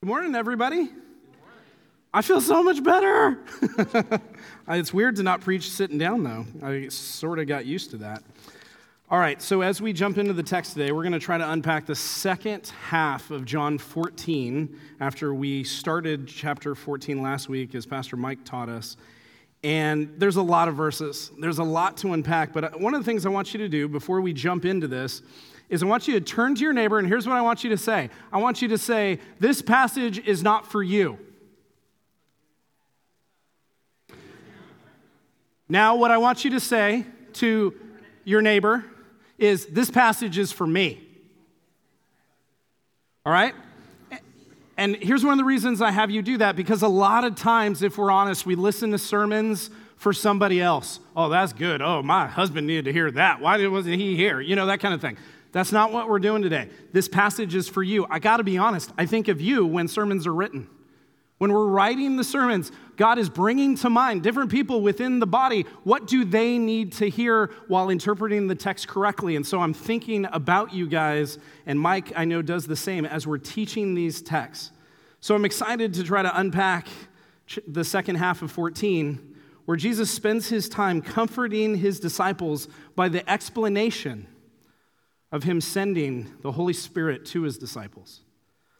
Good morning, everybody. I feel so much better. it's weird to not preach sitting down, though. I sort of got used to that. All right, so as we jump into the text today, we're going to try to unpack the second half of John 14 after we started chapter 14 last week, as Pastor Mike taught us. And there's a lot of verses, there's a lot to unpack. But uh, one of the things I want you to do before we jump into this is I want you to turn to your neighbor, and here's what I want you to say I want you to say, This passage is not for you. Now, what I want you to say to your neighbor is, This passage is for me. All right? And here's one of the reasons I have you do that because a lot of times, if we're honest, we listen to sermons for somebody else. Oh, that's good. Oh, my husband needed to hear that. Why wasn't he here? You know, that kind of thing. That's not what we're doing today. This passage is for you. I got to be honest, I think of you when sermons are written. When we're writing the sermons, God is bringing to mind different people within the body. What do they need to hear while interpreting the text correctly? And so I'm thinking about you guys, and Mike, I know, does the same as we're teaching these texts. So I'm excited to try to unpack the second half of 14, where Jesus spends his time comforting his disciples by the explanation of him sending the Holy Spirit to his disciples.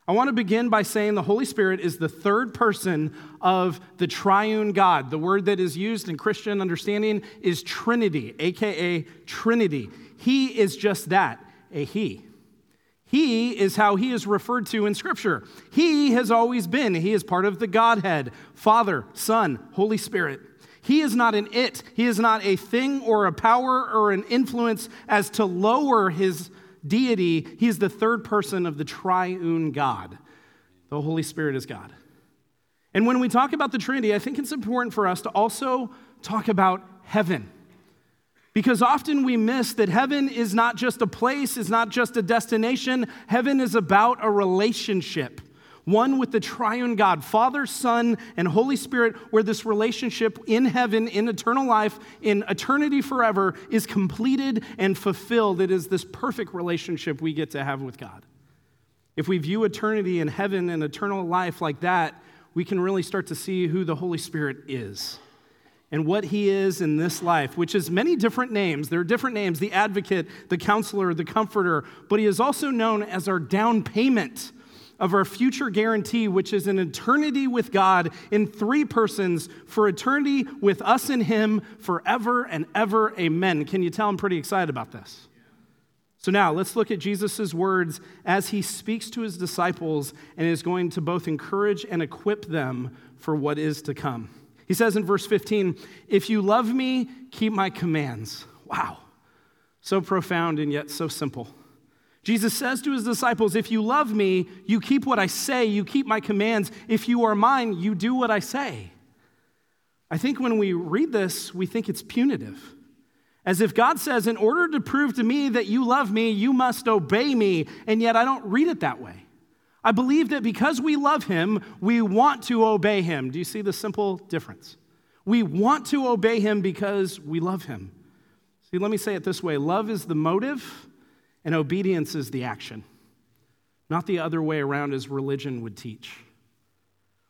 I want to begin by saying the Holy Spirit is the third person of the triune God. The word that is used in Christian understanding is Trinity, aka Trinity. He is just that, a He. He is how He is referred to in Scripture. He has always been. He is part of the Godhead Father, Son, Holy Spirit. He is not an it. He is not a thing or a power or an influence as to lower his deity. He is the third person of the triune God. The Holy Spirit is God. And when we talk about the Trinity, I think it's important for us to also talk about heaven. Because often we miss that heaven is not just a place, is not just a destination. Heaven is about a relationship one with the triune God, Father, Son, and Holy Spirit, where this relationship in heaven, in eternal life, in eternity forever is completed and fulfilled. It is this perfect relationship we get to have with God. If we view eternity in heaven and eternal life like that, we can really start to see who the Holy Spirit is and what he is in this life, which is many different names. There are different names the advocate, the counselor, the comforter, but he is also known as our down payment of our future guarantee, which is an eternity with God in three persons for eternity with us and Him forever and ever. Amen. Can you tell I'm pretty excited about this? So now let's look at Jesus' words as he speaks to his disciples and is going to both encourage and equip them for what is to come. He says in verse 15, If you love me, keep my commands. Wow. So profound and yet so simple. Jesus says to his disciples, If you love me, you keep what I say, you keep my commands. If you are mine, you do what I say. I think when we read this, we think it's punitive. As if God says, In order to prove to me that you love me, you must obey me. And yet I don't read it that way. I believe that because we love him, we want to obey him. Do you see the simple difference? We want to obey him because we love him. See, let me say it this way love is the motive and obedience is the action, not the other way around as religion would teach.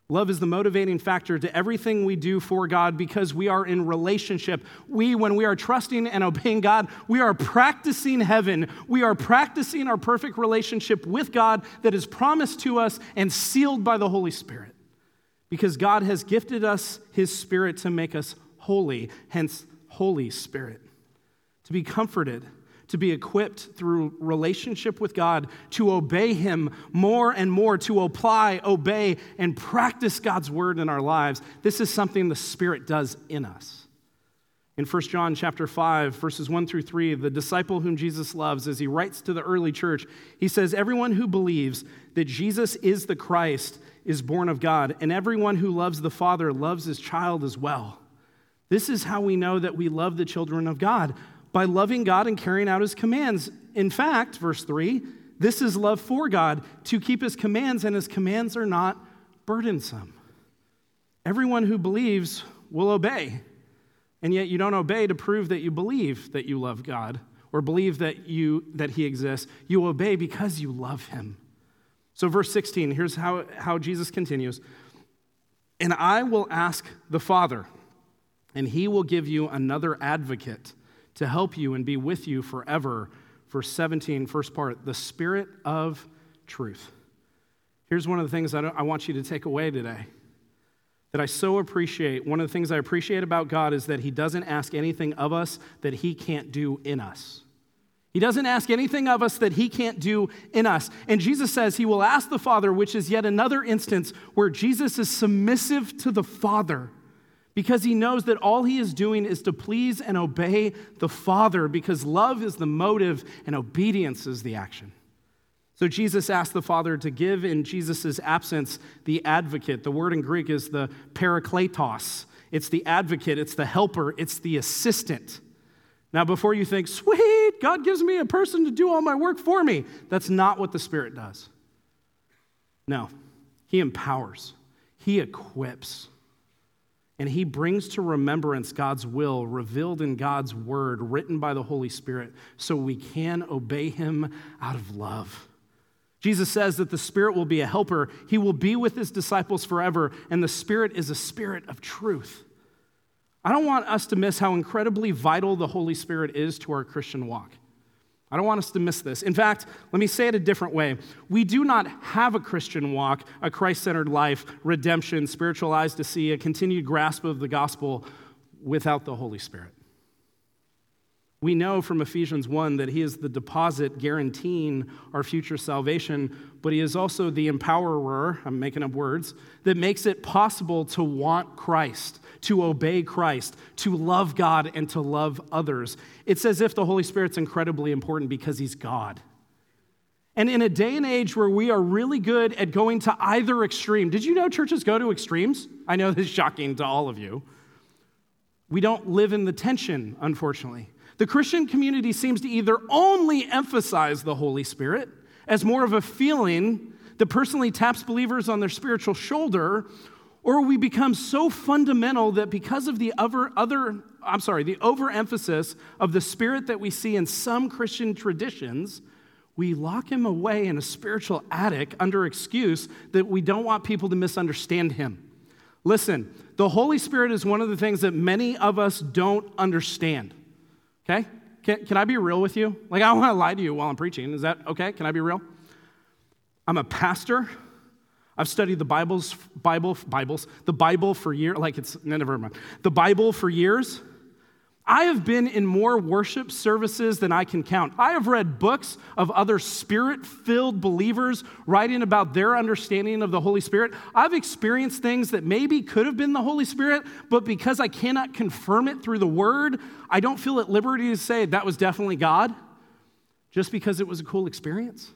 Love is the motivating factor to everything we do for God because we are in relationship. We, when we are trusting and obeying God, we are practicing heaven. We are practicing our perfect relationship with God that is promised to us and sealed by the Holy Spirit. Because God has gifted us His Spirit to make us holy, hence, Holy Spirit, to be comforted to be equipped through relationship with God to obey Him more and more, to apply, obey, and practice God's word in our lives. This is something the Spirit does in us. In 1 John chapter 5, verses 1 through 3, the disciple whom Jesus loves, as he writes to the early church, he says, Everyone who believes that Jesus is the Christ is born of God, and everyone who loves the Father loves his child as well. This is how we know that we love the children of God by loving God and carrying out his commands. In fact, verse 3, this is love for God, to keep his commands, and his commands are not burdensome. Everyone who believes will obey, and yet you don't obey to prove that you believe that you love God or believe that, you, that he exists. You obey because you love him. So, verse 16, here's how, how Jesus continues And I will ask the Father, and he will give you another advocate to help you and be with you forever. Verse 17, first part, the Spirit of truth. Here's one of the things I, I want you to take away today that I so appreciate. One of the things I appreciate about God is that He doesn't ask anything of us that He can't do in us. He doesn't ask anything of us that he can't do in us. And Jesus says he will ask the Father, which is yet another instance where Jesus is submissive to the Father because he knows that all he is doing is to please and obey the Father because love is the motive and obedience is the action. So Jesus asked the Father to give in Jesus' absence the advocate. The word in Greek is the parakletos. It's the advocate, it's the helper, it's the assistant. Now, before you think, sweet, God gives me a person to do all my work for me, that's not what the Spirit does. No, He empowers, He equips, and He brings to remembrance God's will revealed in God's word, written by the Holy Spirit, so we can obey Him out of love. Jesus says that the Spirit will be a helper. He will be with his disciples forever, and the Spirit is a spirit of truth. I don't want us to miss how incredibly vital the Holy Spirit is to our Christian walk. I don't want us to miss this. In fact, let me say it a different way. We do not have a Christian walk, a Christ centered life, redemption, spiritual eyes to see, a continued grasp of the gospel without the Holy Spirit. We know from Ephesians 1 that He is the deposit guaranteeing our future salvation, but He is also the empowerer, I'm making up words, that makes it possible to want Christ, to obey Christ, to love God, and to love others. It's as if the Holy Spirit's incredibly important because He's God. And in a day and age where we are really good at going to either extreme, did you know churches go to extremes? I know this is shocking to all of you. We don't live in the tension, unfortunately. The Christian community seems to either only emphasize the Holy Spirit as more of a feeling that personally taps believers on their spiritual shoulder, or we become so fundamental that because of the other, other I'm sorry, the overemphasis of the spirit that we see in some Christian traditions, we lock him away in a spiritual attic under excuse that we don't want people to misunderstand him. Listen, the Holy Spirit is one of the things that many of us don't understand. Okay? Can, can I be real with you? Like, I don't want to lie to you while I'm preaching. Is that okay? Can I be real? I'm a pastor. I've studied the Bible's Bible, Bibles, the Bible for years. Like it's never mind. The Bible for years. I have been in more worship services than I can count. I have read books of other spirit filled believers writing about their understanding of the Holy Spirit. I've experienced things that maybe could have been the Holy Spirit, but because I cannot confirm it through the Word, I don't feel at liberty to say that was definitely God just because it was a cool experience.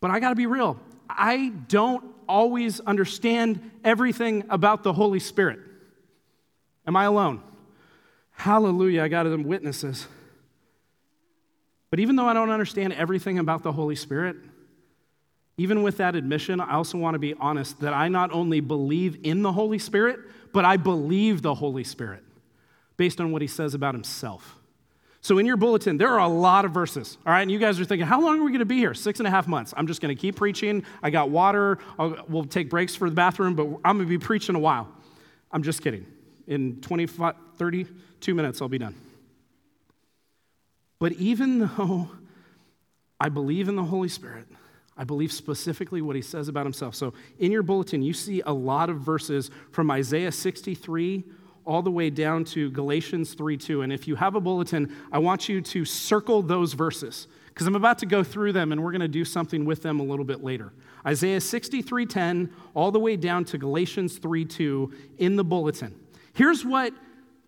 But I gotta be real. I don't always understand everything about the Holy Spirit. Am I alone? Hallelujah, I got some witnesses. But even though I don't understand everything about the Holy Spirit, even with that admission, I also want to be honest that I not only believe in the Holy Spirit, but I believe the Holy Spirit based on what he says about himself. So, in your bulletin, there are a lot of verses, all right? And you guys are thinking, how long are we going to be here? Six and a half months. I'm just going to keep preaching. I got water. I'll, we'll take breaks for the bathroom, but I'm going to be preaching a while. I'm just kidding. In 25, 30, Two minutes, I'll be done. But even though I believe in the Holy Spirit, I believe specifically what he says about himself. So in your bulletin, you see a lot of verses from Isaiah 63 all the way down to Galatians 3 2. And if you have a bulletin, I want you to circle those verses because I'm about to go through them and we're going to do something with them a little bit later. Isaiah 63:10 all the way down to Galatians 3:2 in the bulletin. Here's what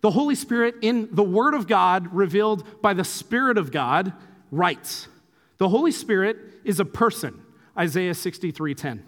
the Holy Spirit, in the Word of God, revealed by the Spirit of God, writes. The Holy Spirit is a person, Isaiah 63 10.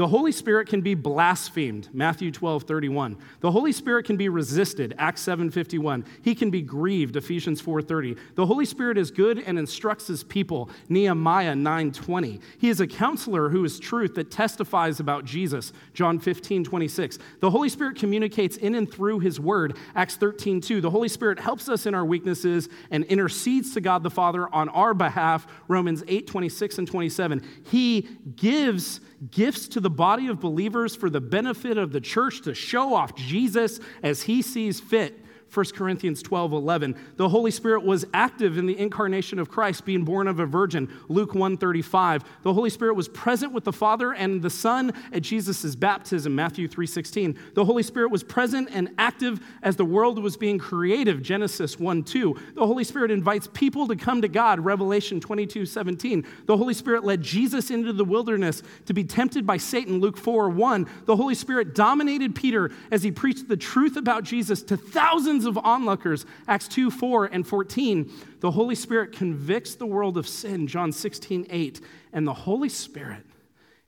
The Holy Spirit can be blasphemed, Matthew 12, 31. The Holy Spirit can be resisted, Acts 7, 51. He can be grieved, Ephesians 4, 30. The Holy Spirit is good and instructs his people, Nehemiah 9, 20. He is a counselor who is truth that testifies about Jesus, John 15, 26. The Holy Spirit communicates in and through his word, Acts 13, 2. The Holy Spirit helps us in our weaknesses and intercedes to God the Father on our behalf, Romans 8, 26 and 27. He gives gifts to the body of believers for the benefit of the church to show off Jesus as he sees fit 1 Corinthians 12, 11. The Holy Spirit was active in the incarnation of Christ, being born of a virgin, Luke 1, 35. The Holy Spirit was present with the Father and the Son at Jesus' baptism, Matthew 3, 16. The Holy Spirit was present and active as the world was being creative, Genesis 1, 2. The Holy Spirit invites people to come to God, Revelation 22, 17. The Holy Spirit led Jesus into the wilderness to be tempted by Satan, Luke 4, 1. The Holy Spirit dominated Peter as he preached the truth about Jesus to thousands of onlookers, Acts 2 4 and 14. The Holy Spirit convicts the world of sin, John 16 8. And the Holy Spirit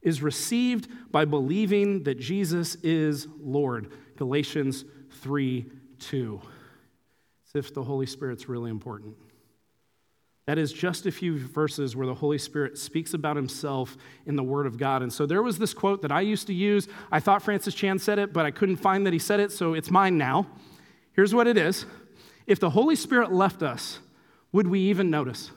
is received by believing that Jesus is Lord, Galatians 3 2. As if the Holy Spirit's really important. That is just a few verses where the Holy Spirit speaks about himself in the Word of God. And so there was this quote that I used to use. I thought Francis Chan said it, but I couldn't find that he said it, so it's mine now. Here's what it is if the Holy Spirit left us, would we even notice?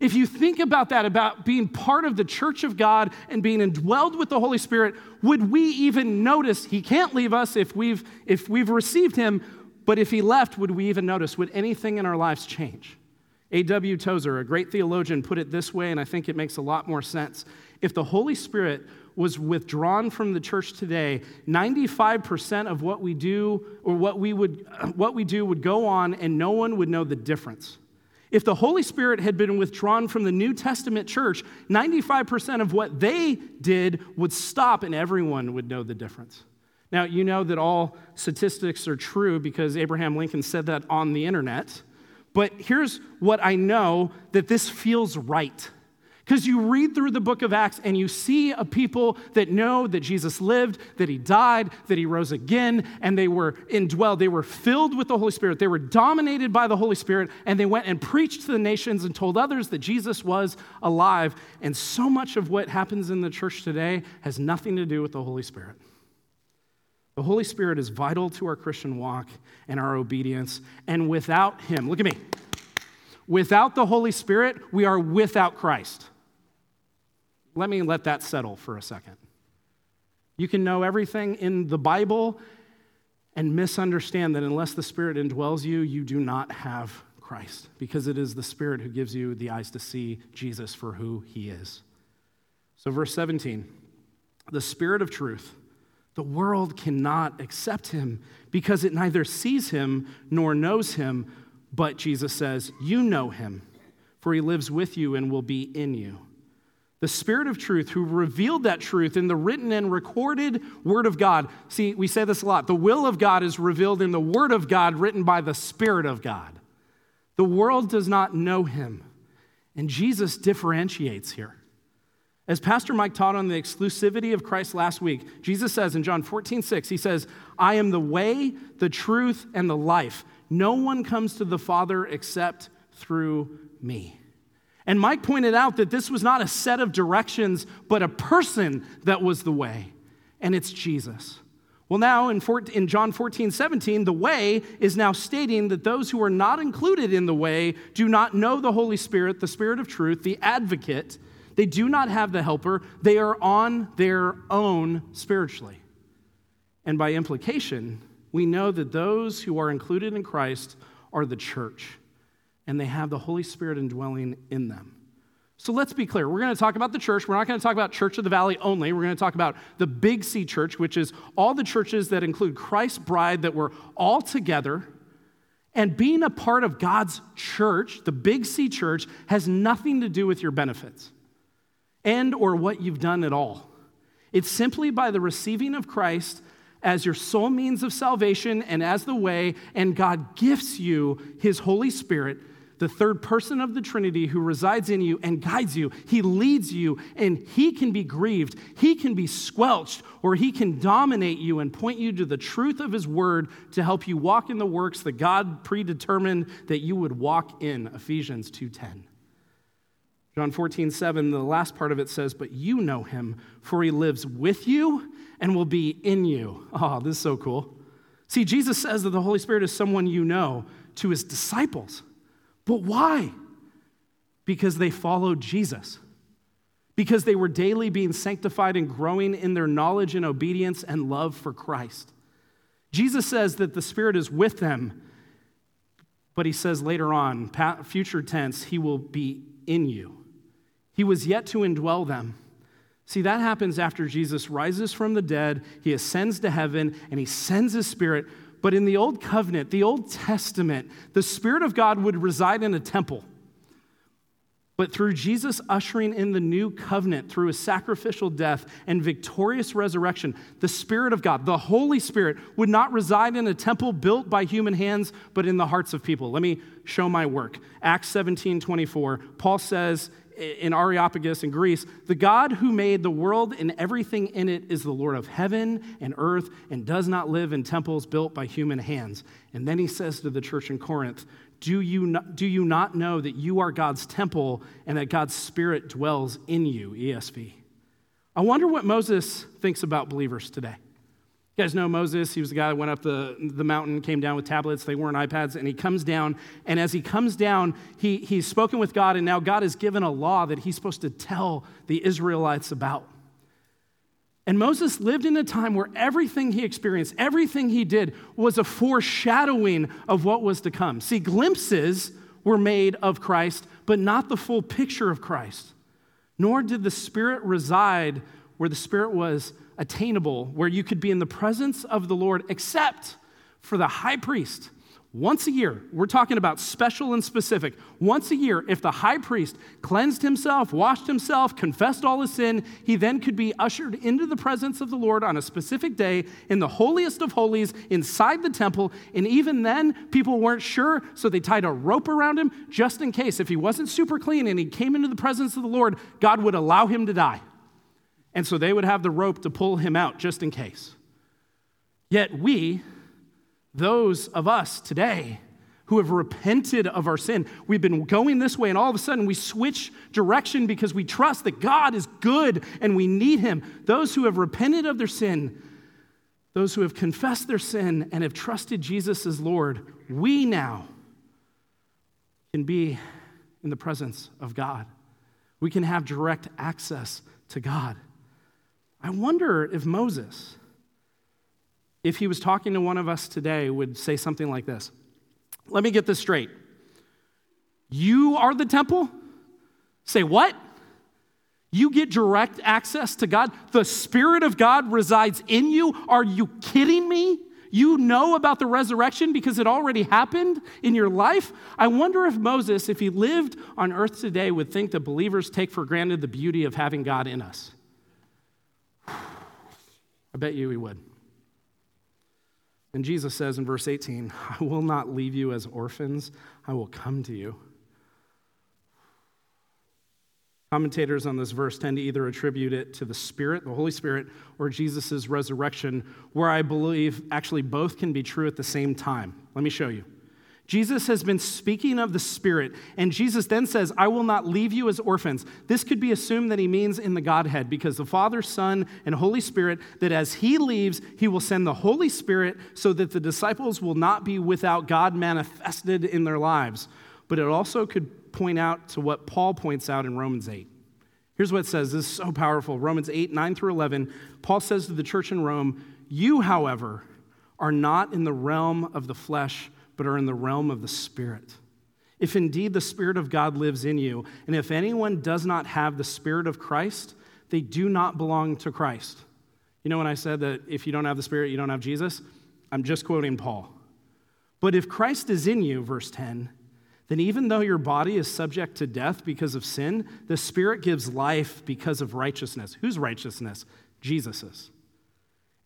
If you think about that, about being part of the church of God and being indwelled with the Holy Spirit, would we even notice? He can't leave us if we've, if we've received Him, but if He left, would we even notice? Would anything in our lives change? A.W. Tozer, a great theologian, put it this way, and I think it makes a lot more sense. If the Holy Spirit was withdrawn from the church today, 95% of what we do or what we would what we do would go on and no one would know the difference. If the Holy Spirit had been withdrawn from the New Testament church, 95% of what they did would stop and everyone would know the difference. Now, you know that all statistics are true because Abraham Lincoln said that on the internet. But here's what I know that this feels right. Because you read through the book of Acts and you see a people that know that Jesus lived, that he died, that he rose again, and they were indwelled. They were filled with the Holy Spirit. They were dominated by the Holy Spirit, and they went and preached to the nations and told others that Jesus was alive. And so much of what happens in the church today has nothing to do with the Holy Spirit. The Holy Spirit is vital to our Christian walk and our obedience, and without him, look at me. Without the Holy Spirit, we are without Christ. Let me let that settle for a second. You can know everything in the Bible and misunderstand that unless the Spirit indwells you, you do not have Christ, because it is the Spirit who gives you the eyes to see Jesus for who he is. So, verse 17 the Spirit of truth, the world cannot accept him because it neither sees him nor knows him, but Jesus says, You know him, for he lives with you and will be in you the Spirit of truth, who revealed that truth in the written and recorded Word of God. See, we say this a lot. The will of God is revealed in the Word of God written by the Spirit of God. The world does not know Him, and Jesus differentiates here. As Pastor Mike taught on the exclusivity of Christ last week, Jesus says in John 14, 6, He says, I am the way, the truth, and the life. No one comes to the Father except through me. And Mike pointed out that this was not a set of directions, but a person that was the way, and it's Jesus. Well, now in, 14, in John 14, 17, the way is now stating that those who are not included in the way do not know the Holy Spirit, the Spirit of truth, the advocate. They do not have the helper. They are on their own spiritually. And by implication, we know that those who are included in Christ are the church and they have the Holy Spirit indwelling in them. So let's be clear. We're going to talk about the church. We're not going to talk about Church of the Valley only. We're going to talk about the Big C Church, which is all the churches that include Christ's bride that we're all together. And being a part of God's church, the Big C Church, has nothing to do with your benefits and or what you've done at all. It's simply by the receiving of Christ as your sole means of salvation and as the way, and God gifts you his Holy Spirit the third person of the Trinity who resides in you and guides you. He leads you, and he can be grieved, he can be squelched, or he can dominate you and point you to the truth of his word to help you walk in the works that God predetermined that you would walk in. Ephesians 2:10. John 14, 7, the last part of it says, But you know him, for he lives with you and will be in you. Oh, this is so cool. See, Jesus says that the Holy Spirit is someone you know to his disciples. But why? Because they followed Jesus. Because they were daily being sanctified and growing in their knowledge and obedience and love for Christ. Jesus says that the Spirit is with them, but he says later on, future tense, he will be in you. He was yet to indwell them. See, that happens after Jesus rises from the dead, he ascends to heaven, and he sends his Spirit but in the Old Covenant, the Old Testament, the Spirit of God would reside in a temple. But through Jesus ushering in the new covenant, through his sacrificial death and victorious resurrection, the Spirit of God, the Holy Spirit, would not reside in a temple built by human hands, but in the hearts of people. Let me show my work. Acts 17 24. Paul says in Areopagus in Greece, the God who made the world and everything in it is the Lord of heaven and earth and does not live in temples built by human hands. And then he says to the church in Corinth, do you, not, do you not know that you are God's temple and that God's Spirit dwells in you? ESV. I wonder what Moses thinks about believers today. You guys know Moses. He was the guy that went up the, the mountain, came down with tablets. They weren't iPads. And he comes down. And as he comes down, he, he's spoken with God. And now God has given a law that he's supposed to tell the Israelites about. And Moses lived in a time where everything he experienced, everything he did, was a foreshadowing of what was to come. See, glimpses were made of Christ, but not the full picture of Christ. Nor did the Spirit reside where the Spirit was attainable, where you could be in the presence of the Lord, except for the high priest. Once a year, we're talking about special and specific. Once a year, if the high priest cleansed himself, washed himself, confessed all his sin, he then could be ushered into the presence of the Lord on a specific day in the holiest of holies inside the temple. And even then, people weren't sure, so they tied a rope around him just in case. If he wasn't super clean and he came into the presence of the Lord, God would allow him to die. And so they would have the rope to pull him out just in case. Yet we, those of us today who have repented of our sin, we've been going this way, and all of a sudden we switch direction because we trust that God is good and we need him. Those who have repented of their sin, those who have confessed their sin and have trusted Jesus as Lord, we now can be in the presence of God. We can have direct access to God. I wonder if Moses, if he was talking to one of us today, would say something like this Let me get this straight. You are the temple? Say what? You get direct access to God? The Spirit of God resides in you? Are you kidding me? You know about the resurrection because it already happened in your life? I wonder if Moses, if he lived on earth today, would think that believers take for granted the beauty of having God in us. I bet you he would. And Jesus says in verse 18, I will not leave you as orphans, I will come to you. Commentators on this verse tend to either attribute it to the Spirit, the Holy Spirit, or Jesus' resurrection, where I believe actually both can be true at the same time. Let me show you. Jesus has been speaking of the Spirit, and Jesus then says, I will not leave you as orphans. This could be assumed that he means in the Godhead, because the Father, Son, and Holy Spirit, that as he leaves, he will send the Holy Spirit so that the disciples will not be without God manifested in their lives. But it also could point out to what Paul points out in Romans 8. Here's what it says this is so powerful Romans 8, 9 through 11. Paul says to the church in Rome, You, however, are not in the realm of the flesh but are in the realm of the Spirit. If indeed the Spirit of God lives in you, and if anyone does not have the Spirit of Christ, they do not belong to Christ. You know when I said that if you don't have the Spirit, you don't have Jesus? I'm just quoting Paul. But if Christ is in you, verse 10, then even though your body is subject to death because of sin, the Spirit gives life because of righteousness. Whose righteousness? Jesus's.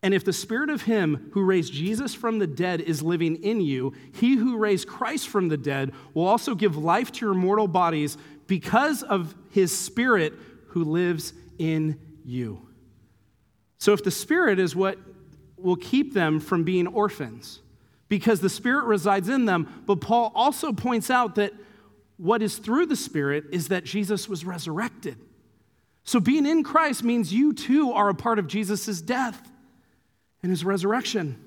And if the spirit of him who raised Jesus from the dead is living in you, he who raised Christ from the dead will also give life to your mortal bodies because of his spirit who lives in you. So if the spirit is what will keep them from being orphans, because the spirit resides in them, but Paul also points out that what is through the spirit is that Jesus was resurrected. So being in Christ means you too are a part of Jesus' death and his resurrection.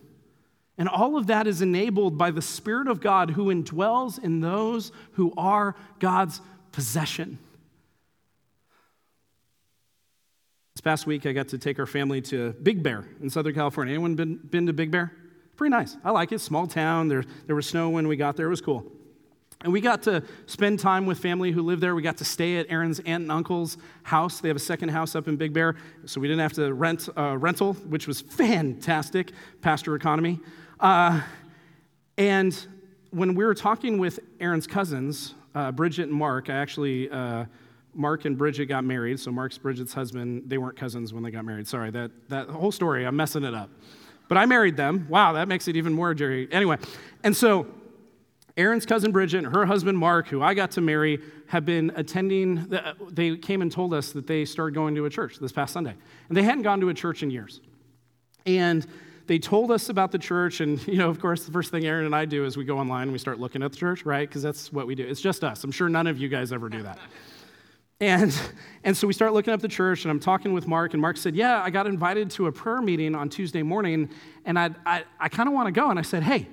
And all of that is enabled by the Spirit of God who indwells in those who are God's possession. This past week, I got to take our family to Big Bear in Southern California. Anyone been, been to Big Bear? Pretty nice. I like it. Small town. There, there was snow when we got there. It was cool. And we got to spend time with family who lived there. We got to stay at Aaron's aunt and uncle's house. They have a second house up in Big Bear, so we didn't have to rent a rental, which was fantastic, pastor economy. Uh, and when we were talking with Aaron's cousins, uh, Bridget and Mark, I actually, uh, Mark and Bridget got married, so Mark's Bridget's husband, they weren't cousins when they got married. Sorry, that, that whole story, I'm messing it up. But I married them. Wow, that makes it even more Jerry. Anyway, and so Aaron's cousin Bridget and her husband Mark, who I got to marry, have been attending. They came and told us that they started going to a church this past Sunday. And they hadn't gone to a church in years. And they told us about the church. And, you know, of course, the first thing Aaron and I do is we go online and we start looking at the church, right? Because that's what we do. It's just us. I'm sure none of you guys ever do that. And, and so we start looking up the church, and I'm talking with Mark, and Mark said, Yeah, I got invited to a prayer meeting on Tuesday morning, and I, I, I kind of want to go. And I said, Hey,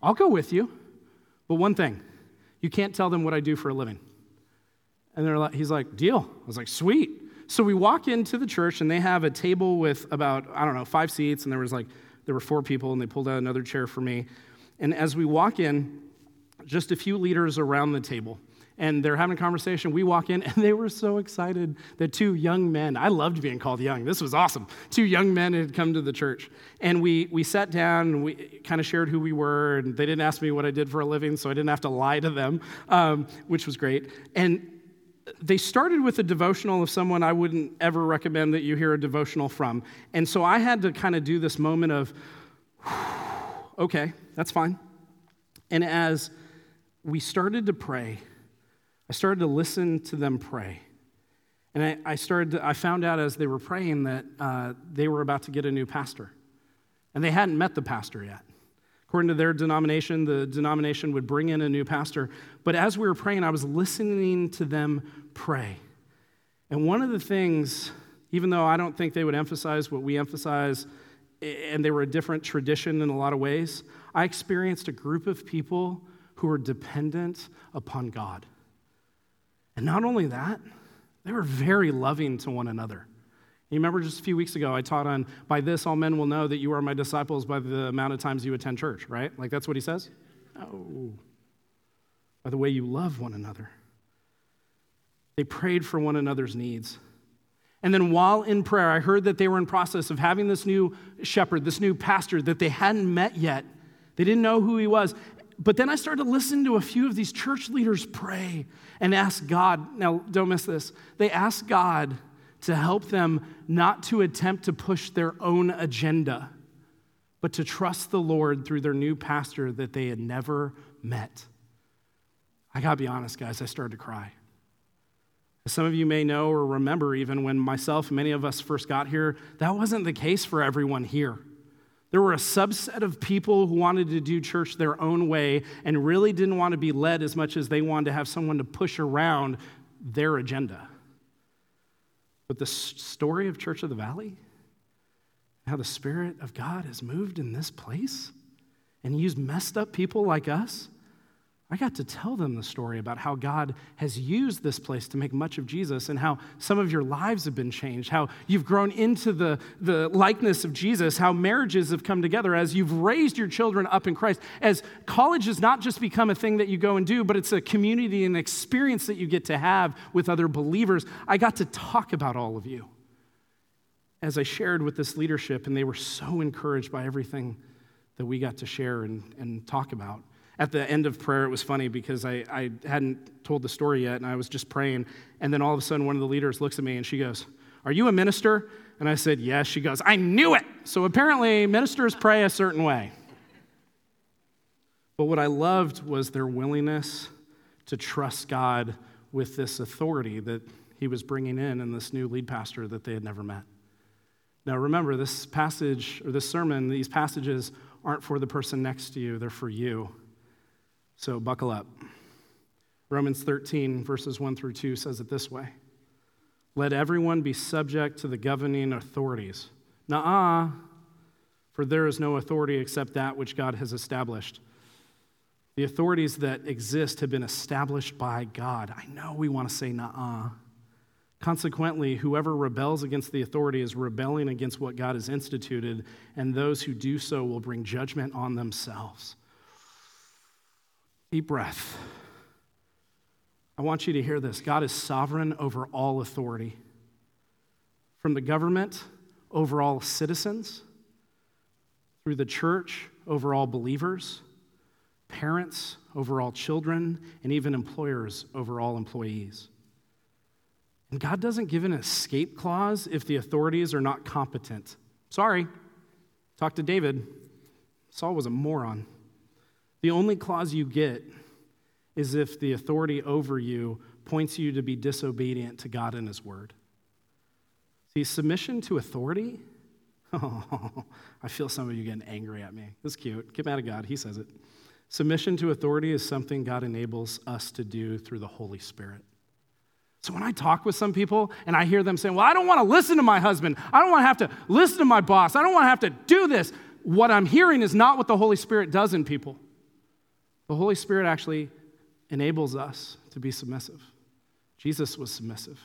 I'll go with you. But one thing, you can't tell them what I do for a living. And they're like, he's like, deal. I was like, sweet. So we walk into the church and they have a table with about, I don't know, five seats, and there was like, there were four people, and they pulled out another chair for me. And as we walk in, just a few leaders around the table and they're having a conversation. We walk in, and they were so excited that two young men, I loved being called young. This was awesome. Two young men had come to the church. And we, we sat down and we kind of shared who we were. And they didn't ask me what I did for a living, so I didn't have to lie to them, um, which was great. And they started with a devotional of someone I wouldn't ever recommend that you hear a devotional from. And so I had to kind of do this moment of, okay, that's fine. And as we started to pray, I started to listen to them pray. And I, I started to, I found out as they were praying that uh, they were about to get a new pastor. And they hadn't met the pastor yet. According to their denomination, the denomination would bring in a new pastor. But as we were praying, I was listening to them pray. And one of the things, even though I don't think they would emphasize what we emphasize, and they were a different tradition in a lot of ways, I experienced a group of people who were dependent upon God. And not only that, they were very loving to one another. You remember just a few weeks ago, I taught on, by this all men will know that you are my disciples by the amount of times you attend church, right? Like that's what he says? Oh, by the way you love one another. They prayed for one another's needs. And then while in prayer, I heard that they were in process of having this new shepherd, this new pastor that they hadn't met yet. They didn't know who he was. But then I started to listen to a few of these church leaders pray and ask God. Now, don't miss this. They ask God to help them not to attempt to push their own agenda, but to trust the Lord through their new pastor that they had never met. I gotta be honest, guys, I started to cry. As some of you may know or remember, even when myself many of us first got here, that wasn't the case for everyone here. There were a subset of people who wanted to do church their own way and really didn't want to be led as much as they wanted to have someone to push around their agenda. But the story of Church of the Valley, how the Spirit of God has moved in this place and used messed up people like us I got to tell them the story about how God has used this place to make much of Jesus and how some of your lives have been changed, how you've grown into the, the likeness of Jesus, how marriages have come together as you've raised your children up in Christ, as college has not just become a thing that you go and do, but it's a community and experience that you get to have with other believers. I got to talk about all of you as I shared with this leadership, and they were so encouraged by everything that we got to share and, and talk about at the end of prayer, it was funny because I, I hadn't told the story yet and I was just praying. And then all of a sudden, one of the leaders looks at me and she goes, Are you a minister? And I said, Yes. She goes, I knew it. So apparently, ministers pray a certain way. But what I loved was their willingness to trust God with this authority that he was bringing in and this new lead pastor that they had never met. Now, remember, this passage or this sermon, these passages aren't for the person next to you, they're for you. So buckle up. Romans 13, verses 1 through 2 says it this way Let everyone be subject to the governing authorities. Nuh for there is no authority except that which God has established. The authorities that exist have been established by God. I know we want to say nah. Consequently, whoever rebels against the authority is rebelling against what God has instituted, and those who do so will bring judgment on themselves. Deep breath. I want you to hear this God is sovereign over all authority, from the government over all citizens, through the church over all believers parents over all children, and even employers over all employees. And God doesn't give an escape clause if the authorities are not competent. Sorry, talk to David. Saul was a moron. The only clause you get is if the authority over you points you to be disobedient to God and His word. See, submission to authority. Oh, I feel some of you getting angry at me. That's cute. Get mad at God. He says it. Submission to authority is something God enables us to do through the Holy Spirit. So when I talk with some people and I hear them saying, Well, I don't want to listen to my husband, I don't want to have to listen to my boss, I don't want to have to do this, what I'm hearing is not what the Holy Spirit does in people. The Holy Spirit actually enables us to be submissive. Jesus was submissive.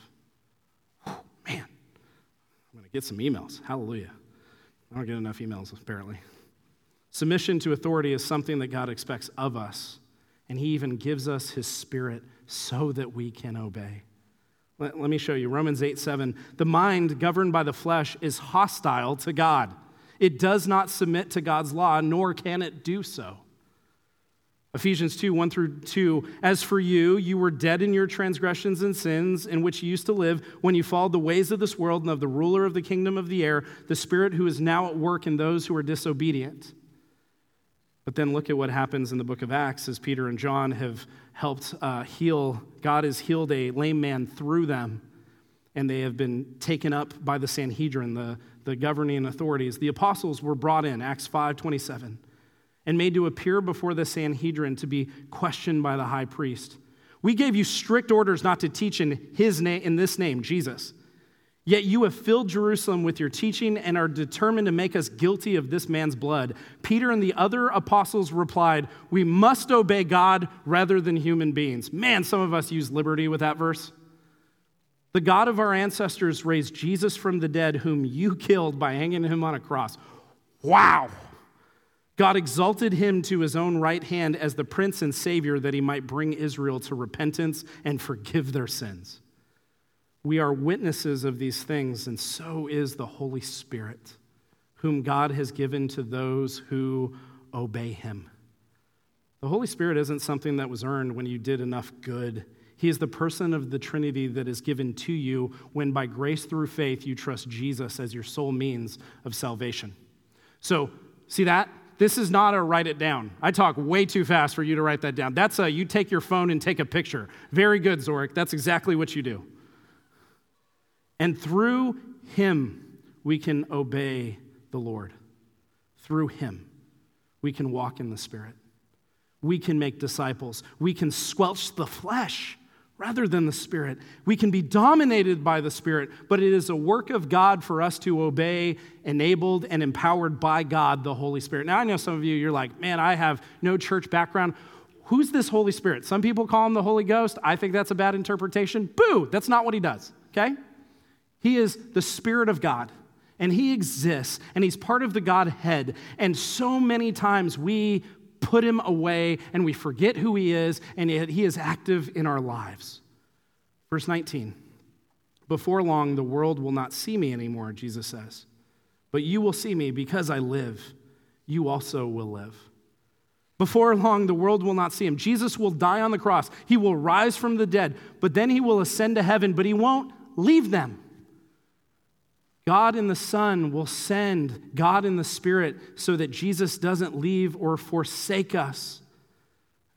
Whew, man, I'm going to get some emails. Hallelujah. I don't get enough emails, apparently. Submission to authority is something that God expects of us, and He even gives us His Spirit so that we can obey. Let, let, me show you Romans 8 7. The mind governed by the flesh is hostile to God. It does not submit to God's law, nor can it do so. Ephesians 2 1 through 2. As for you, you were dead in your transgressions and sins in which you used to live when you followed the ways of this world and of the ruler of the kingdom of the air, the Spirit who is now at work in those who are disobedient. But then look at what happens in the book of Acts as Peter and John have helped uh, heal. God has healed a lame man through them, and they have been taken up by the Sanhedrin, the, the governing authorities. The apostles were brought in, Acts 5 27, and made to appear before the Sanhedrin to be questioned by the high priest. We gave you strict orders not to teach in his name in this name, Jesus. Yet you have filled Jerusalem with your teaching and are determined to make us guilty of this man's blood. Peter and the other apostles replied, We must obey God rather than human beings. Man, some of us use liberty with that verse. The God of our ancestors raised Jesus from the dead, whom you killed by hanging him on a cross. Wow. God exalted him to his own right hand as the prince and savior that he might bring Israel to repentance and forgive their sins. We are witnesses of these things, and so is the Holy Spirit, whom God has given to those who obey him. The Holy Spirit isn't something that was earned when you did enough good. He is the person of the Trinity that is given to you when, by grace through faith, you trust Jesus as your sole means of salvation. So, see that? This is not a write it down. I talk way too fast for you to write that down. That's a you take your phone and take a picture. Very good, Zorik. That's exactly what you do. And through him, we can obey the Lord. Through him, we can walk in the Spirit. We can make disciples. We can squelch the flesh rather than the Spirit. We can be dominated by the Spirit, but it is a work of God for us to obey, enabled and empowered by God, the Holy Spirit. Now, I know some of you, you're like, man, I have no church background. Who's this Holy Spirit? Some people call him the Holy Ghost. I think that's a bad interpretation. Boo, that's not what he does, okay? He is the Spirit of God, and He exists, and He's part of the Godhead. And so many times we put Him away and we forget who He is, and yet He is active in our lives. Verse 19 Before long, the world will not see me anymore, Jesus says. But you will see me because I live. You also will live. Before long, the world will not see him. Jesus will die on the cross. He will rise from the dead, but then he will ascend to heaven, but he won't leave them. God in the Son will send God in the Spirit so that Jesus doesn't leave or forsake us.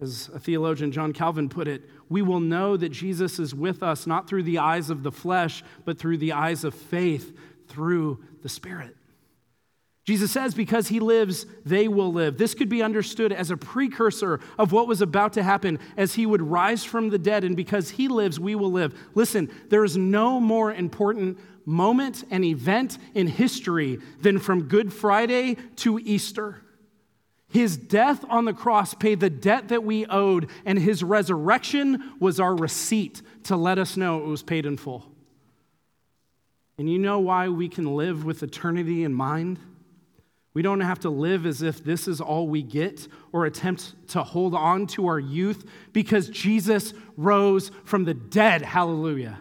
As a theologian, John Calvin, put it, we will know that Jesus is with us not through the eyes of the flesh, but through the eyes of faith, through the Spirit. Jesus says, because he lives, they will live. This could be understood as a precursor of what was about to happen as he would rise from the dead, and because he lives, we will live. Listen, there is no more important moment and event in history than from Good Friday to Easter. His death on the cross paid the debt that we owed, and his resurrection was our receipt to let us know it was paid in full. And you know why we can live with eternity in mind? We don't have to live as if this is all we get or attempt to hold on to our youth because Jesus rose from the dead. Hallelujah.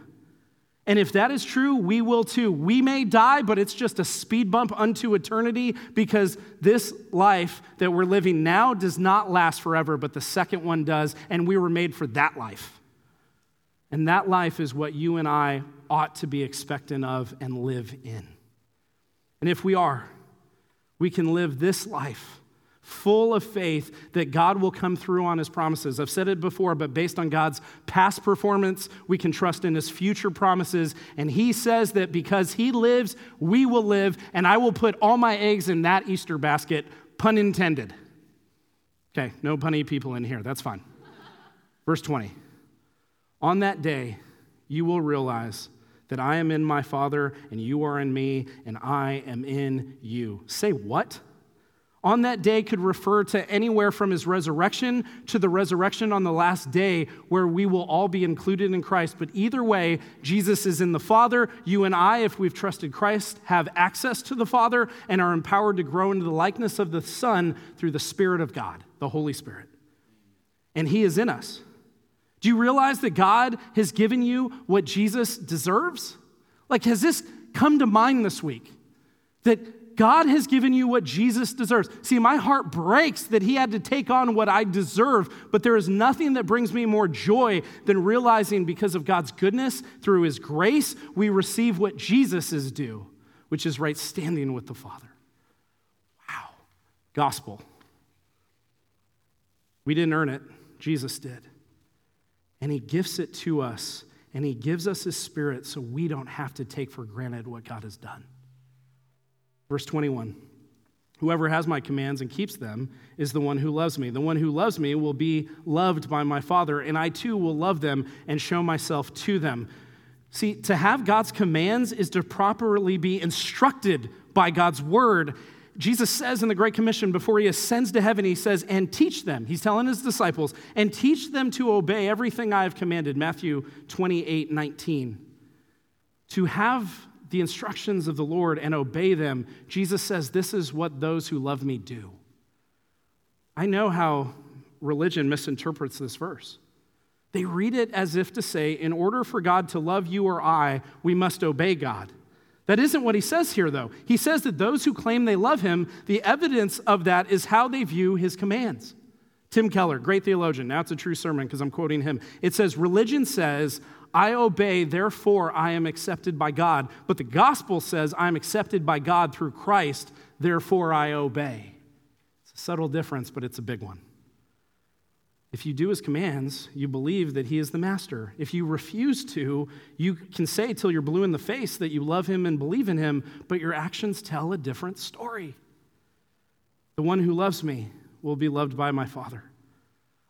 And if that is true, we will too. We may die, but it's just a speed bump unto eternity because this life that we're living now does not last forever, but the second one does, and we were made for that life. And that life is what you and I ought to be expectant of and live in. And if we are, we can live this life full of faith that God will come through on his promises. I've said it before, but based on God's past performance, we can trust in his future promises. And he says that because he lives, we will live, and I will put all my eggs in that Easter basket, pun intended. Okay, no punny people in here, that's fine. Verse 20 On that day, you will realize that I am in my Father, and you are in me, and I am in you. Say what? On that day could refer to anywhere from his resurrection to the resurrection on the last day, where we will all be included in Christ. But either way, Jesus is in the Father. You and I, if we've trusted Christ, have access to the Father and are empowered to grow into the likeness of the Son through the Spirit of God, the Holy Spirit. And he is in us. Do you realize that God has given you what Jesus deserves? Like, has this come to mind this week? That God has given you what Jesus deserves. See, my heart breaks that He had to take on what I deserve, but there is nothing that brings me more joy than realizing because of God's goodness, through His grace, we receive what Jesus is due, which is right standing with the Father. Wow. Gospel. We didn't earn it, Jesus did and He gifts it to us, and He gives us His Spirit so we don't have to take for granted what God has done. Verse 21 Whoever has my commands and keeps them is the one who loves me. The one who loves me will be loved by my Father, and I too will love them and show myself to them. See, to have God's commands is to properly be instructed by God's word Jesus says in the Great Commission before he ascends to heaven, he says, and teach them. He's telling his disciples, and teach them to obey everything I have commanded. Matthew 28 19. To have the instructions of the Lord and obey them, Jesus says, This is what those who love me do. I know how religion misinterprets this verse. They read it as if to say, in order for God to love you or I, we must obey God. That isn't what he says here, though. He says that those who claim they love him, the evidence of that is how they view his commands. Tim Keller, great theologian, now it's a true sermon because I'm quoting him. It says, Religion says, I obey, therefore I am accepted by God. But the gospel says, I am accepted by God through Christ, therefore I obey. It's a subtle difference, but it's a big one. If you do his commands, you believe that he is the master. If you refuse to, you can say till you're blue in the face that you love him and believe in him, but your actions tell a different story. The one who loves me will be loved by my Father.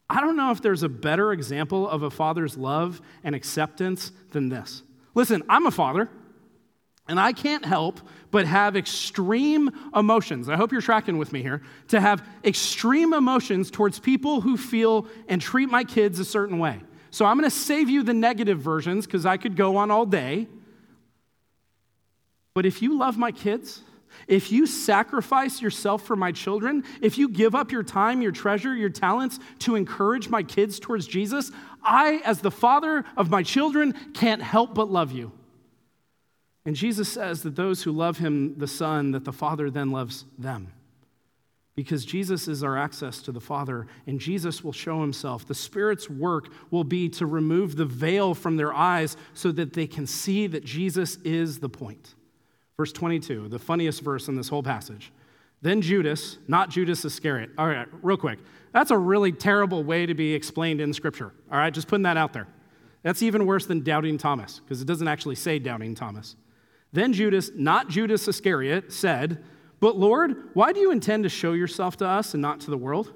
I don't know if there's a better example of a father's love and acceptance than this. Listen, I'm a father. And I can't help but have extreme emotions. I hope you're tracking with me here. To have extreme emotions towards people who feel and treat my kids a certain way. So I'm going to save you the negative versions because I could go on all day. But if you love my kids, if you sacrifice yourself for my children, if you give up your time, your treasure, your talents to encourage my kids towards Jesus, I, as the father of my children, can't help but love you. And Jesus says that those who love him, the Son, that the Father then loves them. Because Jesus is our access to the Father, and Jesus will show himself. The Spirit's work will be to remove the veil from their eyes so that they can see that Jesus is the point. Verse 22, the funniest verse in this whole passage. Then Judas, not Judas Iscariot. All right, real quick. That's a really terrible way to be explained in Scripture. All right, just putting that out there. That's even worse than doubting Thomas, because it doesn't actually say doubting Thomas. Then Judas, not Judas Iscariot, said, But Lord, why do you intend to show yourself to us and not to the world?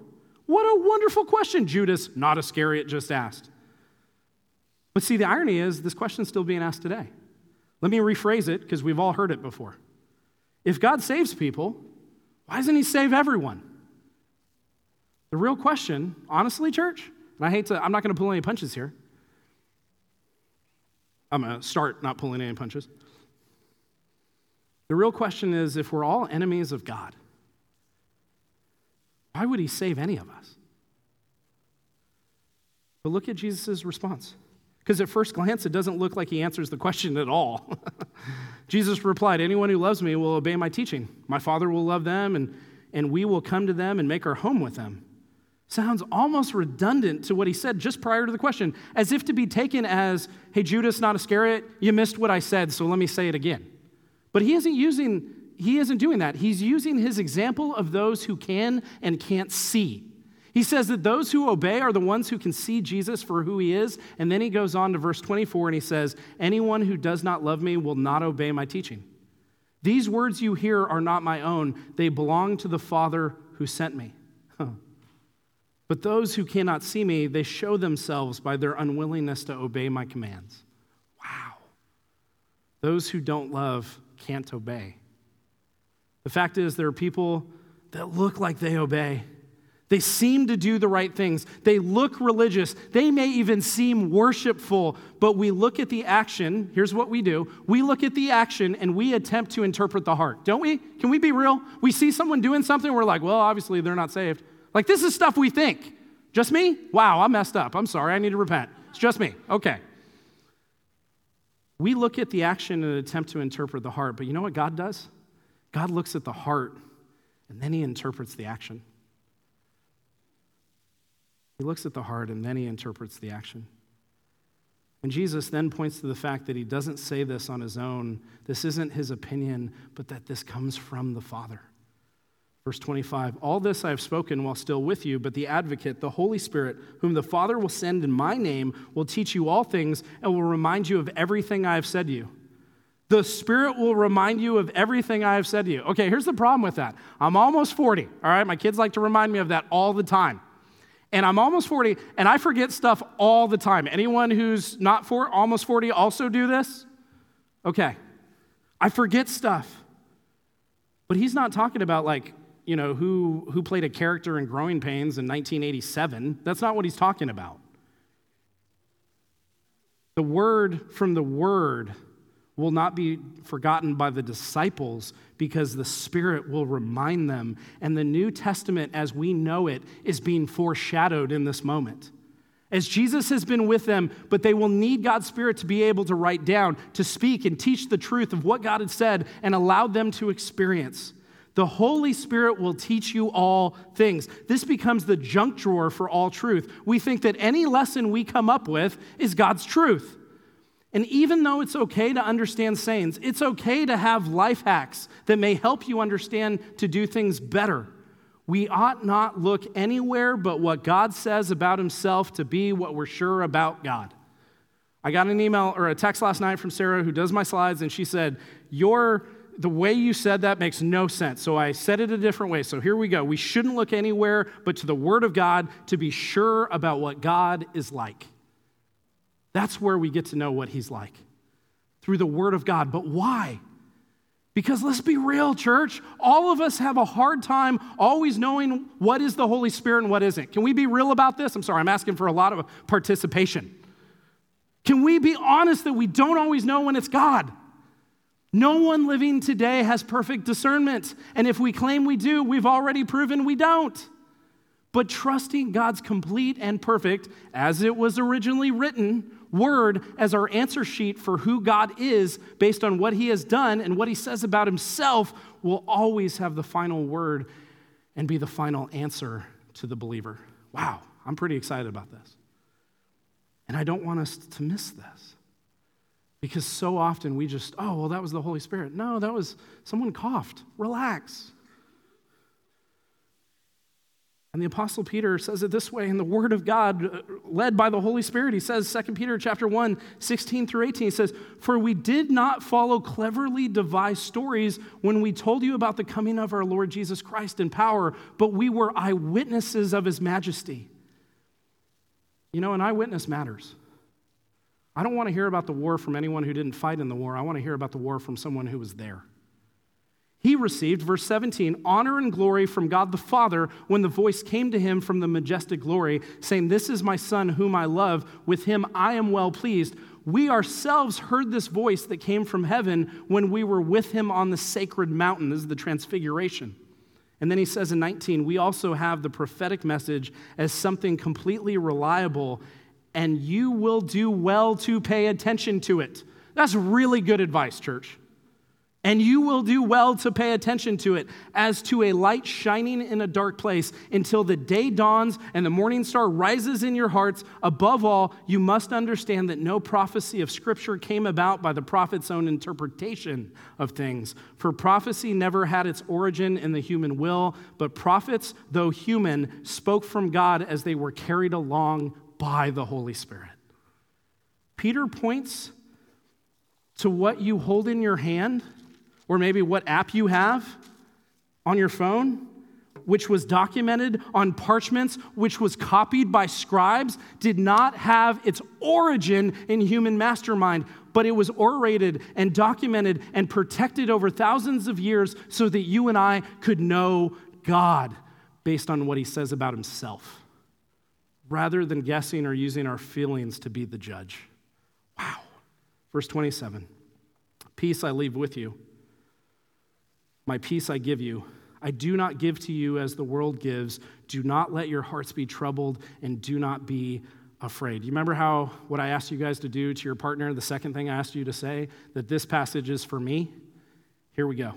What a wonderful question Judas, not Iscariot, just asked. But see, the irony is this question is still being asked today. Let me rephrase it because we've all heard it before. If God saves people, why doesn't He save everyone? The real question, honestly, church, and I hate to, I'm not going to pull any punches here. I'm going to start not pulling any punches. The real question is if we're all enemies of God, why would He save any of us? But look at Jesus' response. Because at first glance, it doesn't look like he answers the question at all. Jesus replied, Anyone who loves me will obey my teaching. My Father will love them, and, and we will come to them and make our home with them. Sounds almost redundant to what he said just prior to the question, as if to be taken as, Hey, Judas, not Iscariot, you missed what I said, so let me say it again. But he isn't using, he isn't doing that. He's using his example of those who can and can't see. He says that those who obey are the ones who can see Jesus for who he is. And then he goes on to verse 24 and he says, Anyone who does not love me will not obey my teaching. These words you hear are not my own, they belong to the Father who sent me. Huh. But those who cannot see me, they show themselves by their unwillingness to obey my commands. Wow. Those who don't love can't obey. The fact is, there are people that look like they obey they seem to do the right things. They look religious. They may even seem worshipful, but we look at the action. Here's what we do we look at the action and we attempt to interpret the heart, don't we? Can we be real? We see someone doing something, we're like, well, obviously they're not saved. Like, this is stuff we think. Just me? Wow, I messed up. I'm sorry. I need to repent. It's just me. Okay. We look at the action and attempt to interpret the heart, but you know what God does? God looks at the heart and then he interprets the action. He looks at the heart and then he interprets the action. And Jesus then points to the fact that he doesn't say this on his own. This isn't his opinion, but that this comes from the Father. Verse 25 All this I have spoken while still with you, but the advocate, the Holy Spirit, whom the Father will send in my name, will teach you all things and will remind you of everything I have said to you. The Spirit will remind you of everything I have said to you. Okay, here's the problem with that. I'm almost 40, all right? My kids like to remind me of that all the time. And I'm almost 40, and I forget stuff all the time. Anyone who's not for, almost 40 also do this? Okay. I forget stuff. But he's not talking about like, you know, who, who played a character in Growing Pains in 1987. That's not what he's talking about. The word from the word will not be forgotten by the disciples because the Spirit will remind them. And the New Testament, as we know it, is being foreshadowed in this moment. As Jesus has been with them, but they will need God's Spirit to be able to write down, to speak and teach the truth of what God had said and allowed them to experience. The Holy Spirit will teach you all things. This becomes the junk drawer for all truth. We think that any lesson we come up with is God's truth. And even though it's okay to understand sayings, it's okay to have life hacks that may help you understand to do things better. We ought not look anywhere but what God says about himself to be what we're sure about God. I got an email or a text last night from Sarah who does my slides, and she said, Your the way you said that makes no sense. So I said it a different way. So here we go. We shouldn't look anywhere but to the Word of God to be sure about what God is like. That's where we get to know what he's like through the Word of God. But why? Because let's be real, church. All of us have a hard time always knowing what is the Holy Spirit and what isn't. Can we be real about this? I'm sorry, I'm asking for a lot of participation. Can we be honest that we don't always know when it's God? No one living today has perfect discernment. And if we claim we do, we've already proven we don't. But trusting God's complete and perfect, as it was originally written, word as our answer sheet for who God is based on what he has done and what he says about himself will always have the final word and be the final answer to the believer. Wow, I'm pretty excited about this. And I don't want us to miss this. Because so often we just, oh, well, that was the Holy Spirit. No, that was someone coughed. Relax. And the apostle Peter says it this way in the word of God uh, led by the Holy Spirit. He says 2 Peter chapter 1, 16 through 18 he says, "For we did not follow cleverly devised stories when we told you about the coming of our Lord Jesus Christ in power, but we were eyewitnesses of his majesty." You know, an eyewitness matters. I don't want to hear about the war from anyone who didn't fight in the war. I want to hear about the war from someone who was there. He received, verse 17, honor and glory from God the Father when the voice came to him from the majestic glory, saying, This is my Son whom I love. With him I am well pleased. We ourselves heard this voice that came from heaven when we were with him on the sacred mountain. This is the transfiguration. And then he says in 19, we also have the prophetic message as something completely reliable, and you will do well to pay attention to it. That's really good advice, church and you will do well to pay attention to it as to a light shining in a dark place until the day dawns and the morning star rises in your hearts. Above all, you must understand that no prophecy of Scripture came about by the prophet's own interpretation of things. For prophecy never had its origin in the human will, but prophets, though human, spoke from God as they were carried along by the Holy Spirit. Peter points to what you hold in your hand or maybe what app you have on your phone, which was documented on parchments, which was copied by scribes, did not have its origin in human mastermind, but it was orated and documented and protected over thousands of years so that you and I could know God based on what he says about himself, rather than guessing or using our feelings to be the judge. Wow. Verse 27 Peace I leave with you my peace I give you. I do not give to you as the world gives. Do not let your hearts be troubled and do not be afraid. You remember how what I asked you guys to do to your partner, the second thing I asked you to say, that this passage is for me? Here we go.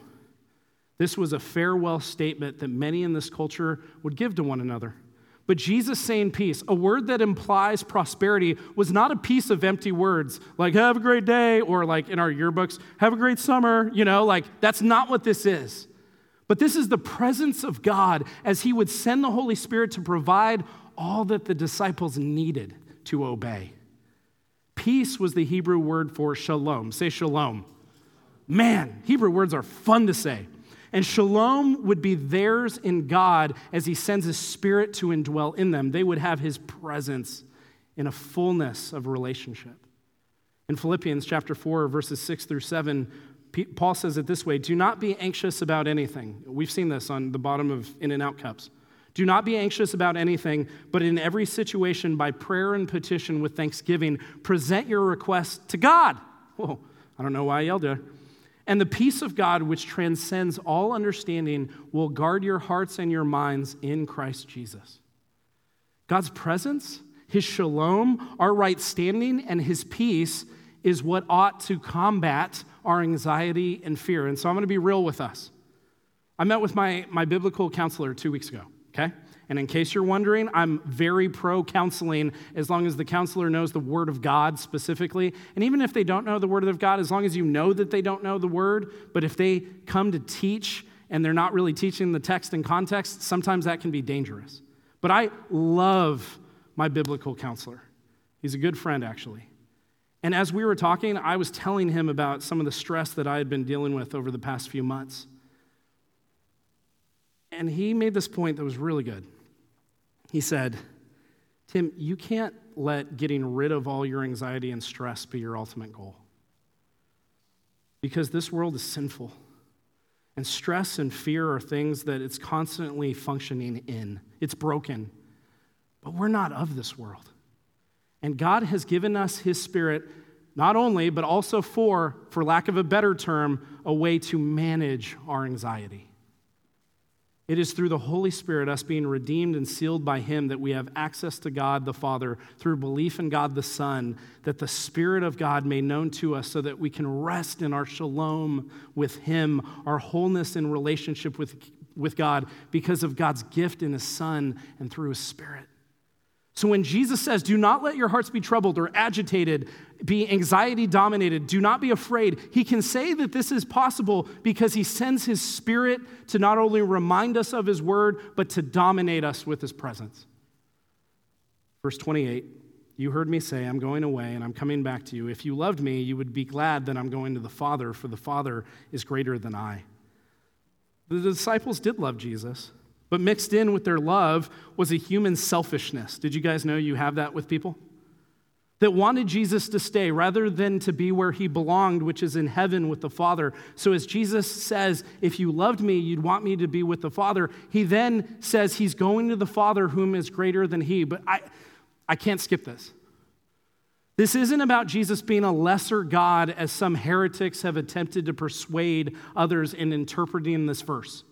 This was a farewell statement that many in this culture would give to one another. But Jesus saying peace, a word that implies prosperity, was not a piece of empty words like have a great day or like in our yearbooks, have a great summer, you know, like that's not what this is. But this is the presence of God as He would send the Holy Spirit to provide all that the disciples needed to obey. Peace was the Hebrew word for shalom. Say shalom. Man, Hebrew words are fun to say. And shalom would be theirs in God as He sends His Spirit to indwell in them. They would have His presence in a fullness of relationship. In Philippians chapter 4, verses 6 through 7, Paul says it this way Do not be anxious about anything. We've seen this on the bottom of In-N-Out cups. Do not be anxious about anything, but in every situation, by prayer and petition with thanksgiving, present your requests to God. Whoa, I don't know why I yelled there. And the peace of God, which transcends all understanding, will guard your hearts and your minds in Christ Jesus. God's presence, His shalom, our right standing, and His peace is what ought to combat our anxiety and fear. And so I'm going to be real with us. I met with my, my biblical counselor two weeks ago, okay? And in case you're wondering, I'm very pro counseling as long as the counselor knows the Word of God specifically. And even if they don't know the Word of God, as long as you know that they don't know the Word, but if they come to teach and they're not really teaching the text in context, sometimes that can be dangerous. But I love my biblical counselor. He's a good friend, actually. And as we were talking, I was telling him about some of the stress that I had been dealing with over the past few months. And he made this point that was really good. He said, Tim, you can't let getting rid of all your anxiety and stress be your ultimate goal. Because this world is sinful. And stress and fear are things that it's constantly functioning in. It's broken. But we're not of this world. And God has given us His Spirit not only, but also for, for lack of a better term, a way to manage our anxiety. It is through the Holy Spirit, us being redeemed and sealed by Him, that we have access to God the Father through belief in God the Son, that the Spirit of God made known to us so that we can rest in our shalom with Him, our wholeness in relationship with, with God because of God's gift in His Son and through His Spirit. So when Jesus says, Do not let your hearts be troubled or agitated, be anxiety dominated, do not be afraid, he can say that this is possible because he sends his spirit to not only remind us of his word, but to dominate us with his presence. Verse 28 You heard me say, I'm going away and I'm coming back to you. If you loved me, you would be glad that I'm going to the Father, for the Father is greater than I. The disciples did love Jesus. But mixed in with their love was a human selfishness. Did you guys know you have that with people? That wanted Jesus to stay rather than to be where he belonged, which is in heaven with the Father. So, as Jesus says, If you loved me, you'd want me to be with the Father, he then says he's going to the Father whom is greater than he. But I, I can't skip this. This isn't about Jesus being a lesser God, as some heretics have attempted to persuade others in interpreting this verse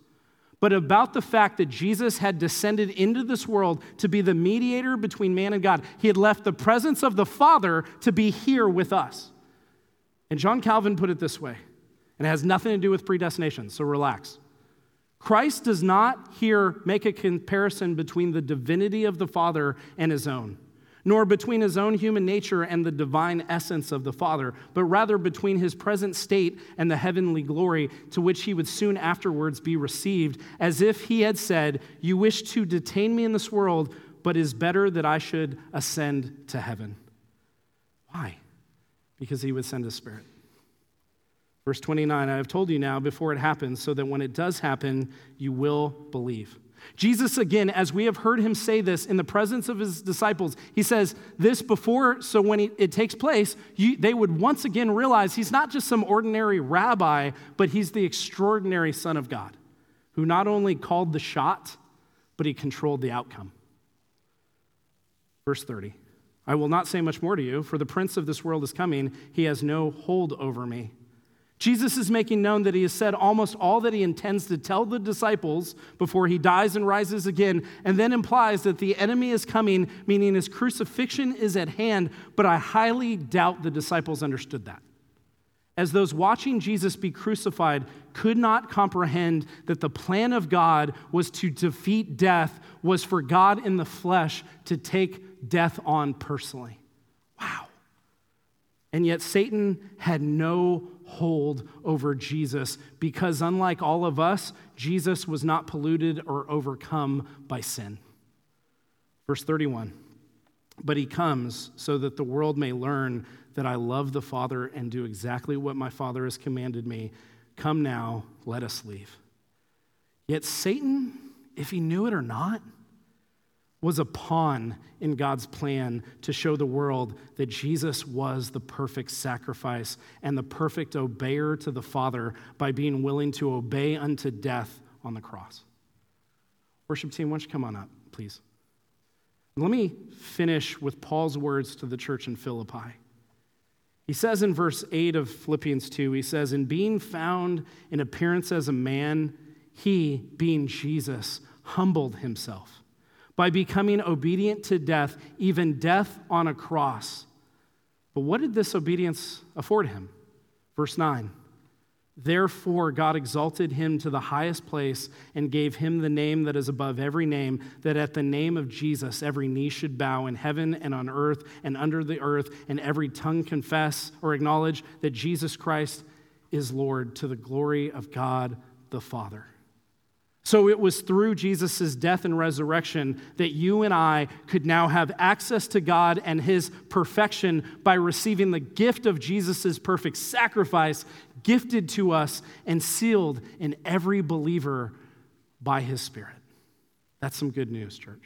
but about the fact that Jesus had descended into this world to be the mediator between man and God. He had left the presence of the Father to be here with us. And John Calvin put it this way, and it has nothing to do with predestination, so relax. Christ does not here make a comparison between the divinity of the Father and his own nor between his own human nature and the divine essence of the Father, but rather between his present state and the heavenly glory to which he would soon afterwards be received, as if he had said, You wish to detain me in this world, but is better that I should ascend to heaven. Why? Because he would send his spirit. Verse 29 I have told you now before it happens, so that when it does happen, you will believe. Jesus, again, as we have heard him say this in the presence of his disciples, he says this before, so when it takes place, you, they would once again realize he's not just some ordinary rabbi, but he's the extraordinary Son of God, who not only called the shot, but he controlled the outcome. Verse 30 I will not say much more to you, for the prince of this world is coming. He has no hold over me. Jesus is making known that he has said almost all that he intends to tell the disciples before he dies and rises again, and then implies that the enemy is coming, meaning his crucifixion is at hand. But I highly doubt the disciples understood that. As those watching Jesus be crucified could not comprehend that the plan of God was to defeat death, was for God in the flesh to take death on personally. Wow. And yet Satan had no hold over Jesus because, unlike all of us, Jesus was not polluted or overcome by sin. Verse 31 But he comes so that the world may learn that I love the Father and do exactly what my Father has commanded me. Come now, let us leave. Yet Satan, if he knew it or not, was a pawn in God's plan to show the world that Jesus was the perfect sacrifice and the perfect obeyer to the Father by being willing to obey unto death on the cross. Worship team, why don't you come on up, please? Let me finish with Paul's words to the church in Philippi. He says in verse 8 of Philippians 2, he says, In being found in appearance as a man, he, being Jesus, humbled himself by becoming obedient to death, even death on a cross. But what did this obedience afford him? Verse 9. Therefore, God exalted him to the highest place and gave him the name that is above every name, that at the name of Jesus every knee should bow in heaven and on earth and under the earth, and every tongue confess or acknowledge that Jesus Christ is Lord to the glory of God the Father. So it was through Jesus' death and resurrection that you and I could now have access to God and his perfection by receiving the gift of Jesus' perfect sacrifice gifted to us and sealed in every believer by his Spirit. That's some good news, church.